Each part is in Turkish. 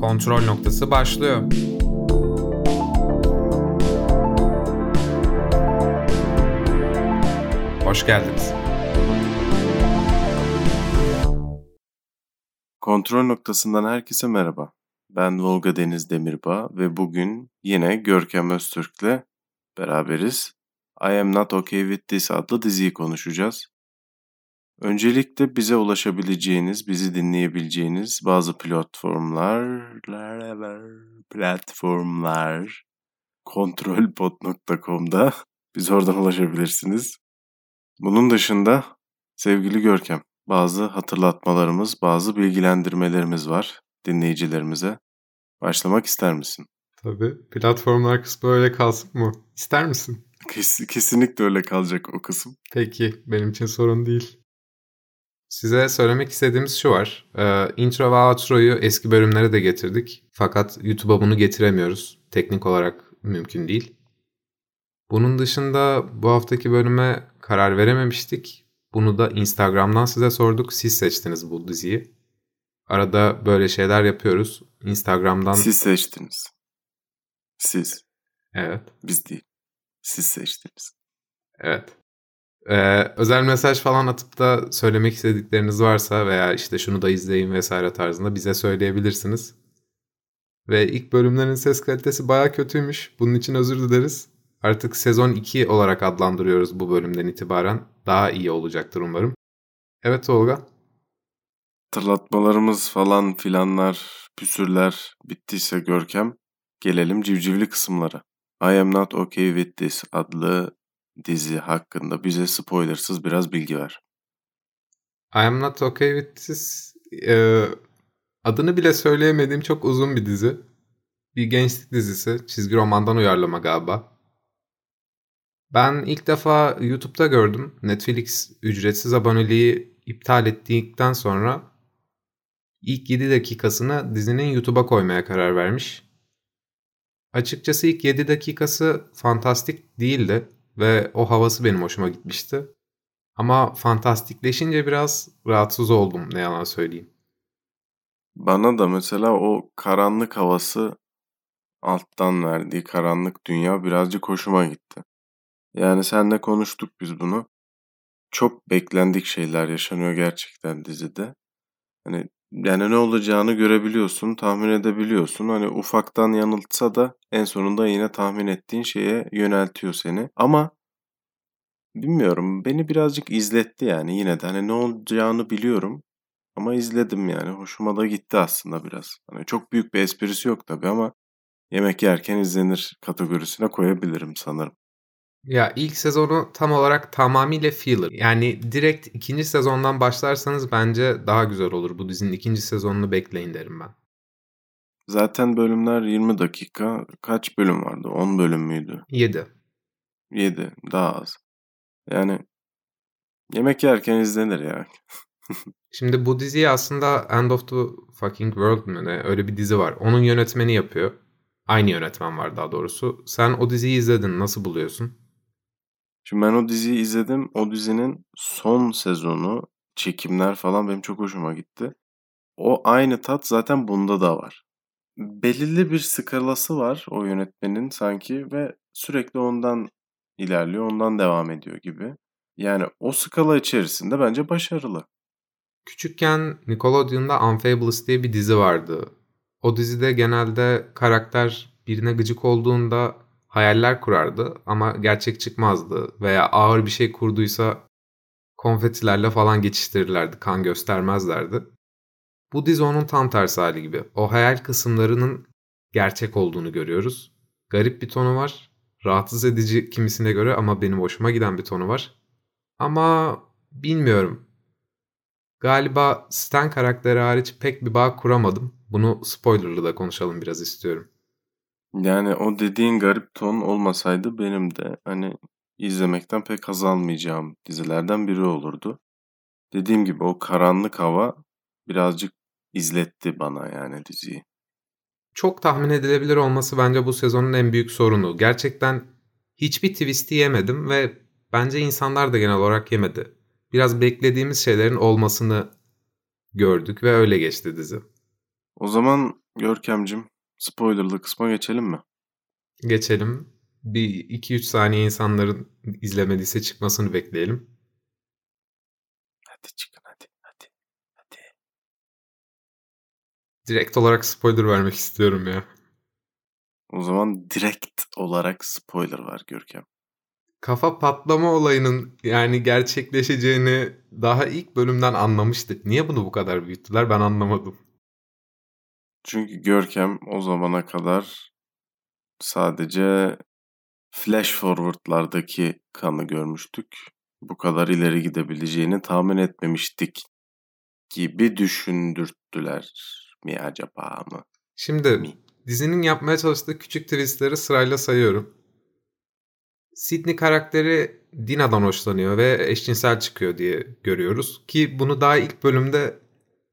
Kontrol noktası başlıyor. Hoş geldiniz. Kontrol noktasından herkese merhaba. Ben Volga Deniz Demirbağ ve bugün yine Görkem Öztürk'le beraberiz. I Am Not Okay With This adlı diziyi konuşacağız. Öncelikle bize ulaşabileceğiniz, bizi dinleyebileceğiniz bazı platformlar, platformlar, kontrolpod.com'da biz oradan ulaşabilirsiniz. Bunun dışında sevgili Görkem, bazı hatırlatmalarımız, bazı bilgilendirmelerimiz var dinleyicilerimize. Başlamak ister misin? Tabii. Platformlar kısmı öyle kalsın mı? İster misin? Kes, kesinlikle öyle kalacak o kısım. Peki. Benim için sorun değil. Size söylemek istediğimiz şu var. Ee, intro ve outro'yu eski bölümlere de getirdik. Fakat YouTube'a bunu getiremiyoruz. Teknik olarak mümkün değil. Bunun dışında bu haftaki bölüme karar verememiştik. Bunu da Instagram'dan size sorduk. Siz seçtiniz bu diziyi. Arada böyle şeyler yapıyoruz. Instagram'dan... Siz seçtiniz. Siz. Evet. Biz değil. Siz seçtiniz. Evet. Ee, özel mesaj falan atıp da söylemek istedikleriniz varsa veya işte şunu da izleyin vesaire tarzında bize söyleyebilirsiniz. Ve ilk bölümlerin ses kalitesi baya kötüymüş. Bunun için özür dileriz. Artık sezon 2 olarak adlandırıyoruz bu bölümden itibaren. Daha iyi olacaktır umarım. Evet Tolga. Hatırlatmalarımız falan filanlar, püsürler bittiyse Görkem, gelelim civcivli kısımlara. I Am Not Okay With This adlı dizi hakkında bize spoilersız biraz bilgi ver. I Am Not Okay With This e, adını bile söyleyemediğim çok uzun bir dizi. Bir gençlik dizisi. Çizgi romandan uyarlama galiba. Ben ilk defa YouTube'da gördüm. Netflix ücretsiz aboneliği iptal ettikten sonra ilk 7 dakikasını dizinin YouTube'a koymaya karar vermiş. Açıkçası ilk 7 dakikası fantastik değildi ve o havası benim hoşuma gitmişti. Ama fantastikleşince biraz rahatsız oldum ne yalan söyleyeyim. Bana da mesela o karanlık havası alttan verdiği karanlık dünya birazcık hoşuma gitti. Yani senle konuştuk biz bunu. Çok beklendik şeyler yaşanıyor gerçekten dizide. Hani yani ne olacağını görebiliyorsun, tahmin edebiliyorsun. Hani ufaktan yanıltsa da en sonunda yine tahmin ettiğin şeye yöneltiyor seni. Ama bilmiyorum beni birazcık izletti yani yine de hani ne olacağını biliyorum. Ama izledim yani hoşuma da gitti aslında biraz. Hani çok büyük bir esprisi yok tabii ama yemek yerken izlenir kategorisine koyabilirim sanırım. Ya ilk sezonu tam olarak tamamıyla filler. Yani direkt ikinci sezondan başlarsanız bence daha güzel olur. Bu dizinin ikinci sezonunu bekleyin derim ben. Zaten bölümler 20 dakika. Kaç bölüm vardı? 10 bölüm müydü? 7. 7. Daha az. Yani yemek yerken izlenir ya. Şimdi bu diziyi aslında End of the Fucking World mu ne? Öyle bir dizi var. Onun yönetmeni yapıyor. Aynı yönetmen var daha doğrusu. Sen o diziyi izledin. Nasıl buluyorsun? Şimdi ben o diziyi izledim. O dizinin son sezonu, çekimler falan benim çok hoşuma gitti. O aynı tat zaten bunda da var. Belirli bir skalası var o yönetmenin sanki ve sürekli ondan ilerliyor, ondan devam ediyor gibi. Yani o skala içerisinde bence başarılı. Küçükken Nickelodeon'da Unfabulous diye bir dizi vardı. O dizide genelde karakter birine gıcık olduğunda hayaller kurardı ama gerçek çıkmazdı veya ağır bir şey kurduysa konfetilerle falan geçiştirirlerdi, kan göstermezlerdi. Bu dizi onun tam tersi hali gibi. O hayal kısımlarının gerçek olduğunu görüyoruz. Garip bir tonu var. Rahatsız edici kimisine göre ama benim hoşuma giden bir tonu var. Ama bilmiyorum. Galiba Stan karakteri hariç pek bir bağ kuramadım. Bunu spoilerlı da konuşalım biraz istiyorum. Yani o dediğin garip ton olmasaydı benim de hani izlemekten pek haz almayacağım dizilerden biri olurdu. Dediğim gibi o karanlık hava birazcık izletti bana yani diziyi. Çok tahmin edilebilir olması bence bu sezonun en büyük sorunu. Gerçekten hiçbir twist'i yemedim ve bence insanlar da genel olarak yemedi. Biraz beklediğimiz şeylerin olmasını gördük ve öyle geçti dizi. O zaman Görkemcim, spoilerlı kısma geçelim mi? Geçelim. Bir 2-3 saniye insanların izlemediyse çıkmasını bekleyelim. Hadi çıkın hadi hadi hadi. Direkt olarak spoiler vermek istiyorum ya. O zaman direkt olarak spoiler var Görkem. Kafa patlama olayının yani gerçekleşeceğini daha ilk bölümden anlamıştık. Niye bunu bu kadar büyüttüler ben anlamadım. Çünkü Görkem o zamana kadar sadece flash forward'lardaki kanı görmüştük. Bu kadar ileri gidebileceğini tahmin etmemiştik gibi düşündürttüler mi acaba mı? Şimdi Mi? dizinin yapmaya çalıştığı küçük twistleri sırayla sayıyorum. Sidney karakteri Dina'dan hoşlanıyor ve eşcinsel çıkıyor diye görüyoruz. Ki bunu daha ilk bölümde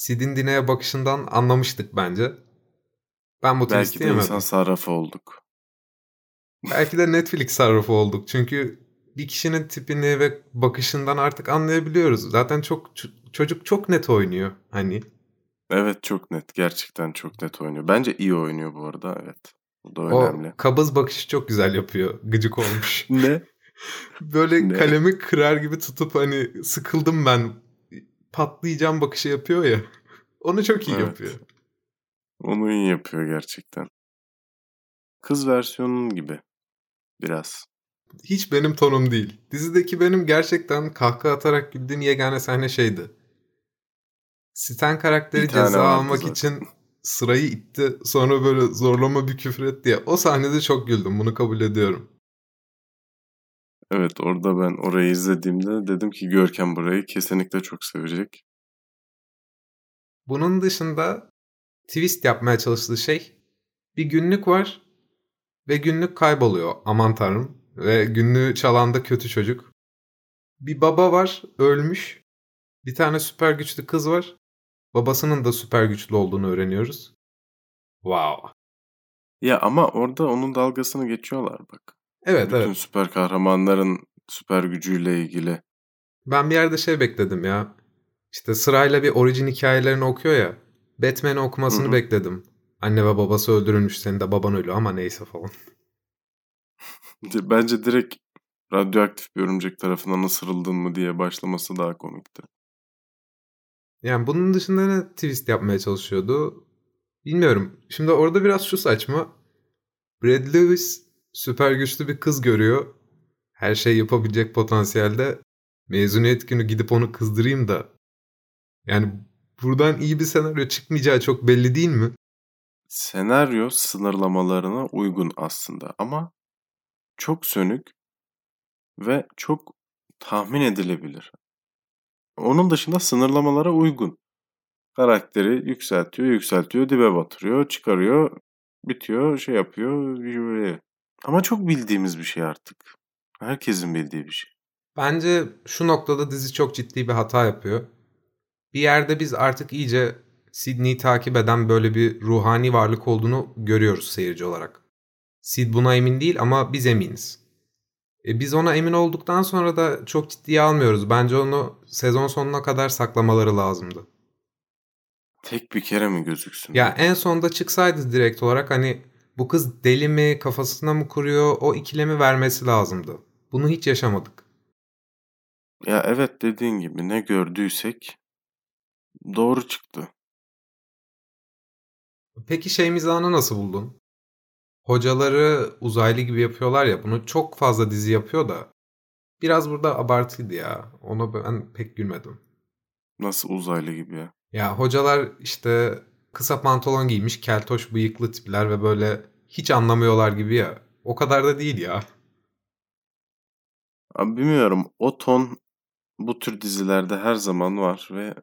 Sid'in Dina'ya bakışından anlamıştık bence. Ben bu Belki de yemedim. insan sarrafı olduk. Belki de Netflix sarrafı olduk. Çünkü bir kişinin tipini ve bakışından artık anlayabiliyoruz. Zaten çok çocuk çok net oynuyor. Hani Evet çok net. Gerçekten çok net oynuyor. Bence iyi oynuyor bu arada. Evet. Bu da o önemli. kabız bakışı çok güzel yapıyor. Gıcık olmuş. Ne? Böyle Ne? kalemi kırar gibi tutup hani sıkıldım ben patlayacağım bakışı yapıyor ya. Onu çok iyi Evet. yapıyor. Onu iyi yapıyor gerçekten. Kız versiyonun gibi. Biraz. Hiç benim tonum değil. Dizideki benim gerçekten kahkaha atarak güldüğüm yegane sahne şeydi. Stan karakteri ceza almak zaten. için sırayı itti. Sonra böyle zorlama bir küfür etti ya. O sahnede çok güldüm. Bunu kabul ediyorum. Evet orada ben orayı izlediğimde dedim ki Görkem burayı kesinlikle çok sevecek. Bunun dışında twist yapmaya çalıştığı şey bir günlük var ve günlük kayboluyor aman tanrım ve günlüğü çalan da kötü çocuk. Bir baba var ölmüş. Bir tane süper güçlü kız var. Babasının da süper güçlü olduğunu öğreniyoruz. Wow. Ya ama orada onun dalgasını geçiyorlar bak. Evet Bütün evet. süper kahramanların süper gücüyle ilgili. Ben bir yerde şey bekledim ya. İşte sırayla bir orijin hikayelerini okuyor ya. Batman'i okumasını Hı hı. bekledim. Anne ve babası öldürülmüş senin de baban ölüyor ama neyse falan. Bence direkt radyoaktif bir örümcek tarafından ısırıldın mı diye başlaması daha komikti. Yani bunun dışında ne twist yapmaya çalışıyordu? Bilmiyorum. Şimdi orada biraz şu saçma. Brad Lewis süper güçlü bir kız görüyor. Her şey yapabilecek potansiyelde. Mezuniyet günü gidip onu kızdırayım da. Yani buradan iyi bir senaryo çıkmayacağı çok belli değil mi? Senaryo sınırlamalarına uygun aslında ama çok sönük ve çok tahmin edilebilir. Onun dışında sınırlamalara uygun. Karakteri yükseltiyor, yükseltiyor, dibe batırıyor, çıkarıyor, bitiyor, şey yapıyor. böyle. Ama çok bildiğimiz bir şey artık. Herkesin bildiği bir şey. Bence şu noktada dizi çok ciddi bir hata yapıyor. Bir yerde biz artık iyice Sidney'i takip eden böyle bir ruhani varlık olduğunu görüyoruz seyirci olarak. Sid buna emin değil ama biz eminiz. E biz ona emin olduktan sonra da çok ciddiye almıyoruz. Bence onu sezon sonuna kadar saklamaları lazımdı. Tek bir kere mi gözüksün? Ya en sonda çıksaydı direkt olarak hani bu kız deli mi kafasına mı kuruyor o ikilemi vermesi lazımdı. Bunu hiç yaşamadık. Ya evet dediğin gibi ne gördüysek doğru çıktı. Peki şey mizahını nasıl buldun? Hocaları uzaylı gibi yapıyorlar ya bunu çok fazla dizi yapıyor da biraz burada abartıydı ya. Ona ben pek gülmedim. Nasıl uzaylı gibi ya. Ya hocalar işte kısa pantolon giymiş keltoş bıyıklı tipler ve böyle hiç anlamıyorlar gibi ya. O kadar da değil ya. Abi bilmiyorum o ton bu tür dizilerde her zaman var ve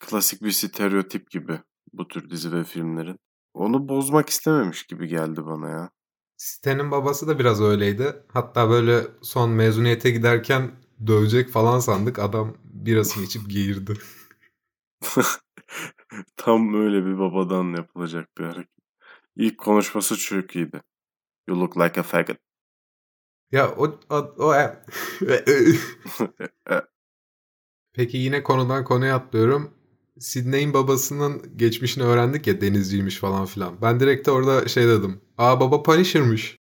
klasik bir stereotip gibi bu tür dizi ve filmlerin. Onu bozmak istememiş gibi geldi bana ya. Stan'ın babası da biraz öyleydi. Hatta böyle son mezuniyete giderken dövecek falan sandık. Adam birasını içip geğirdi. Tam öyle bir babadan yapılacak bir hareket. İlk konuşması çok iyiydi. You look like a faggot. Ya o, o, o Peki yine konudan konuya atlıyorum. Sidney'in babasının geçmişini öğrendik ya denizciymiş falan filan. Ben direkt de orada şey dedim. Aa baba Punisher'mış.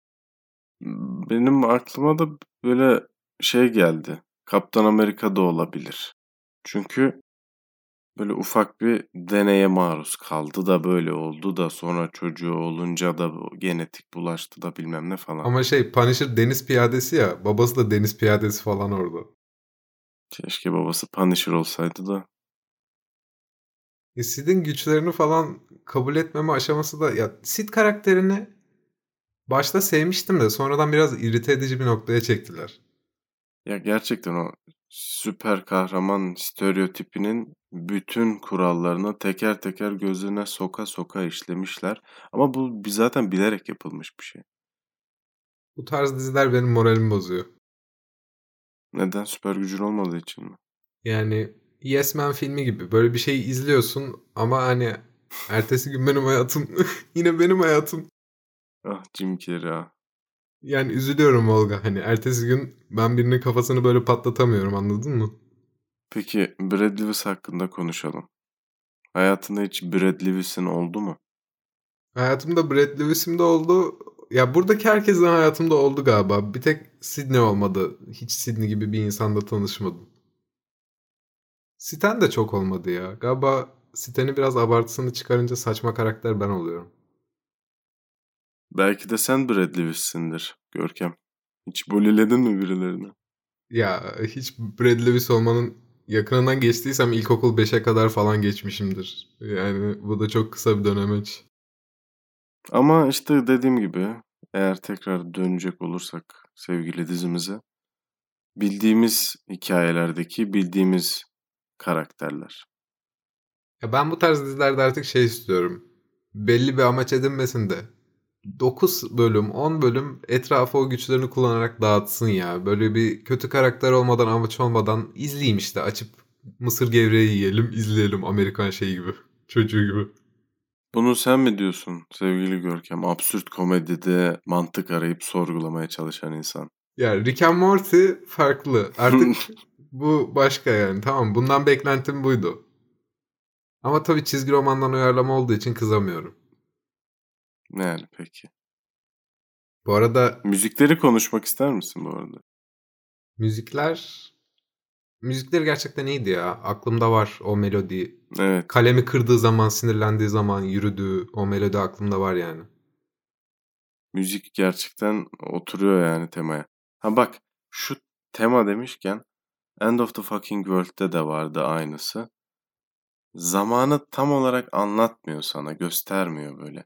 Benim aklıma da böyle şey geldi. Kaptan Amerika da olabilir. Çünkü böyle ufak bir deneye maruz kaldı da böyle oldu da sonra çocuğu olunca da genetik bulaştı da bilmem ne falan. Ama şey Punisher deniz piyadesi ya. Babası da deniz piyadesi falan orada. Keşke babası Punisher olsaydı da. E, Sid'in güçlerini falan kabul etmeme aşaması da ya Sid karakterini başta sevmiştim de sonradan biraz irite edici bir noktaya çektiler. Ya gerçekten o süper kahraman stereotipinin bütün kurallarını teker teker gözüne soka soka işlemişler. Ama bu zaten bilerek yapılmış bir şey. Bu tarz diziler benim moralimi bozuyor. Neden? Süper gücün olmadığı için mi? Yani Yes Man filmi gibi böyle bir şey izliyorsun ama hani ertesi gün benim hayatım yine benim hayatım. Ah Jim Carrey ah. Yani üzülüyorum Olga hani ertesi gün ben birinin kafasını böyle patlatamıyorum anladın mı? Peki Brad Lewis hakkında konuşalım. Hayatında hiç Brad Lewis'in oldu mu? Hayatımda Brad Lewis'im de oldu. Ya buradaki herkesin hayatımda oldu galiba. Bir tek Sydney olmadı. Hiç Sydney gibi bir insanla tanışmadım. Siten de çok olmadı ya. Galiba Siten'i biraz abartısını çıkarınca saçma karakter ben oluyorum. Belki de sen Brad Lewis'sindir Görkem. Hiç buliledin mi birilerini? Ya hiç Brad Lewis olmanın yakınından geçtiysem ilkokul 5'e kadar falan geçmişimdir. Yani bu da çok kısa bir dönemeç. Ama işte dediğim gibi eğer tekrar dönecek olursak sevgili dizimize bildiğimiz hikayelerdeki bildiğimiz karakterler. Ya ben bu tarz dizilerde artık şey istiyorum. Belli bir amaç edinmesin de 9 bölüm, 10 bölüm etrafı o güçlerini kullanarak dağıtsın ya. Böyle bir kötü karakter olmadan, amaç olmadan izleyeyim işte. Açıp mısır gevreği yiyelim, izleyelim Amerikan şeyi gibi. Çocuğu gibi. Bunu sen mi diyorsun sevgili Görkem? Absürt komedide mantık arayıp sorgulamaya çalışan insan. Ya Rick and Morty farklı. Artık bu başka yani. Tamam bundan beklentim buydu. Ama tabii çizgi romandan uyarlama olduğu için kızamıyorum. Yani peki. Bu arada Müzikleri konuşmak ister misin bu arada? müzikler müzikleri gerçekten iyiydi ya. Aklımda var o melodi. Evet. Kalemi kırdığı zaman, sinirlendiği zaman yürüdüğü o melodi aklımda var yani. Müzik gerçekten oturuyor yani temaya. Ha bak şu tema demişken End of the Fucking World'de de vardı aynısı. Zamanı tam olarak anlatmıyor sana, göstermiyor böyle.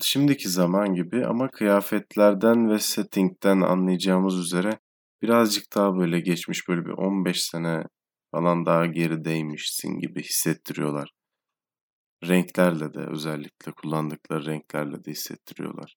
Şimdiki zaman gibi ama kıyafetlerden ve settingden anlayacağımız üzere birazcık daha böyle geçmiş böyle bir 15 sene falan daha gerideymişsin gibi hissettiriyorlar. Renklerle de özellikle kullandıkları renklerle de hissettiriyorlar.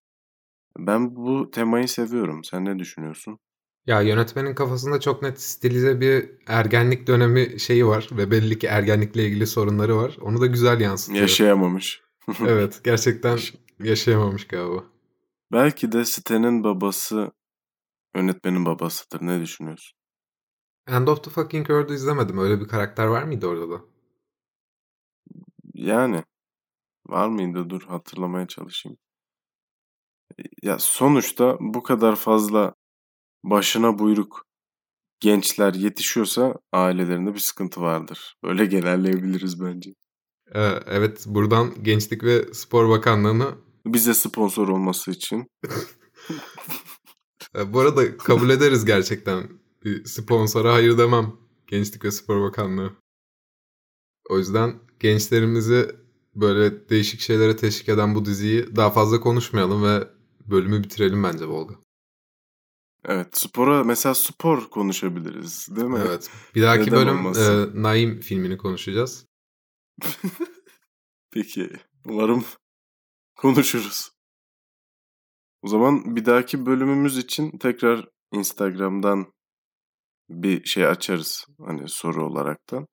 Ben bu temayı seviyorum. Sen ne düşünüyorsun? Ya yönetmenin kafasında çok net stilize bir ergenlik dönemi şeyi var ve belli ki ergenlikle ilgili sorunları var. Onu da güzel yansıtıyor. Yaşayamamış. Evet gerçekten yaşayamamış galiba. Belki de Stan'ın babası yönetmenin babasıdır. Ne düşünüyorsun? End of the Fucking World'u izlemedim. Öyle bir karakter var mıydı orada da? Yani var mıydı? Dur hatırlamaya çalışayım. Ya sonuçta bu kadar fazla başına buyruk gençler yetişiyorsa ailelerinde bir sıkıntı vardır. Öyle genelleyebiliriz bence. Ee, evet buradan Gençlik ve Spor Bakanlığı'na bize sponsor olması için. Ee, bu arada kabul ederiz gerçekten. Bir sponsora hayır demem. Gençlik ve Spor Bakanlığı. O yüzden gençlerimizi böyle değişik şeylere teşvik eden bu diziyi daha fazla konuşmayalım ve bölümü bitirelim bence Volga. Evet spora mesela spor konuşabiliriz değil mi? Evet. Bir dahaki Neden bölüm e, Naim filmini konuşacağız. Peki. Umarım konuşuruz. O zaman bir dahaki bölümümüz için tekrar Instagram'dan bir şey açarız. Hani soru olaraktan.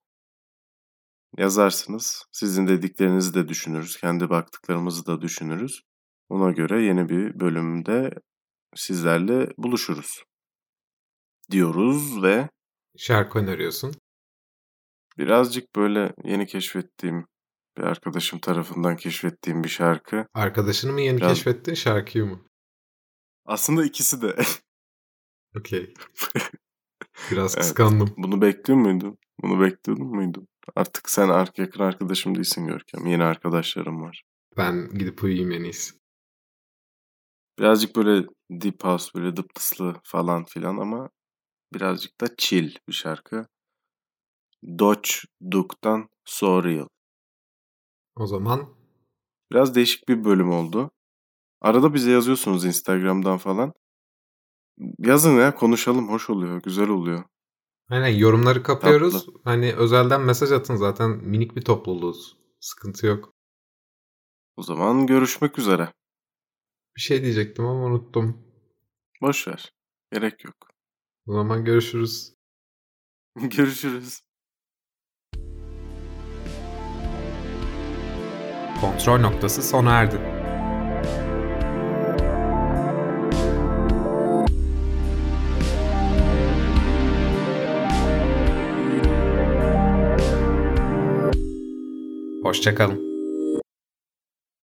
Yazarsınız. Sizin dediklerinizi de düşünürüz. Kendi baktıklarımızı da düşünürüz. Ona göre yeni bir bölümde sizlerle buluşuruz. Diyoruz ve... Şarkı öneriyorsun. Birazcık böyle yeni keşfettiğim bir arkadaşım tarafından keşfettiğim bir şarkı. Arkadaşını mı yeni Biraz- keşfettin şarkıyı mı? Aslında ikisi de. Okey. Biraz Evet. kıskandım. Bunu bekliyor muydun? Bunu bekliyordun muydun? Artık sen yakın arkadaşım değilsin Görkem. Yeni arkadaşlarım var. Ben gidip uyuyayım en iyisi. Birazcık böyle deep house, böyle dıptıslı falan filan ama birazcık da chill bir şarkı. Dodge Duke'dan So Real. O zaman Biraz değişik bir bölüm oldu. Arada bize yazıyorsunuz Instagram'dan falan. Yazın ya konuşalım hoş oluyor, güzel oluyor. aynen yorumları kapıyoruz. Hani özelden mesaj atın zaten minik bir topluluğuz. Sıkıntı yok. O zaman görüşmek üzere. Bir şey diyecektim ama unuttum. Boş ver. Gerek yok. O zaman görüşürüz. Görüşürüz. Kontrol noktası sona erdi. Hoşçakalın.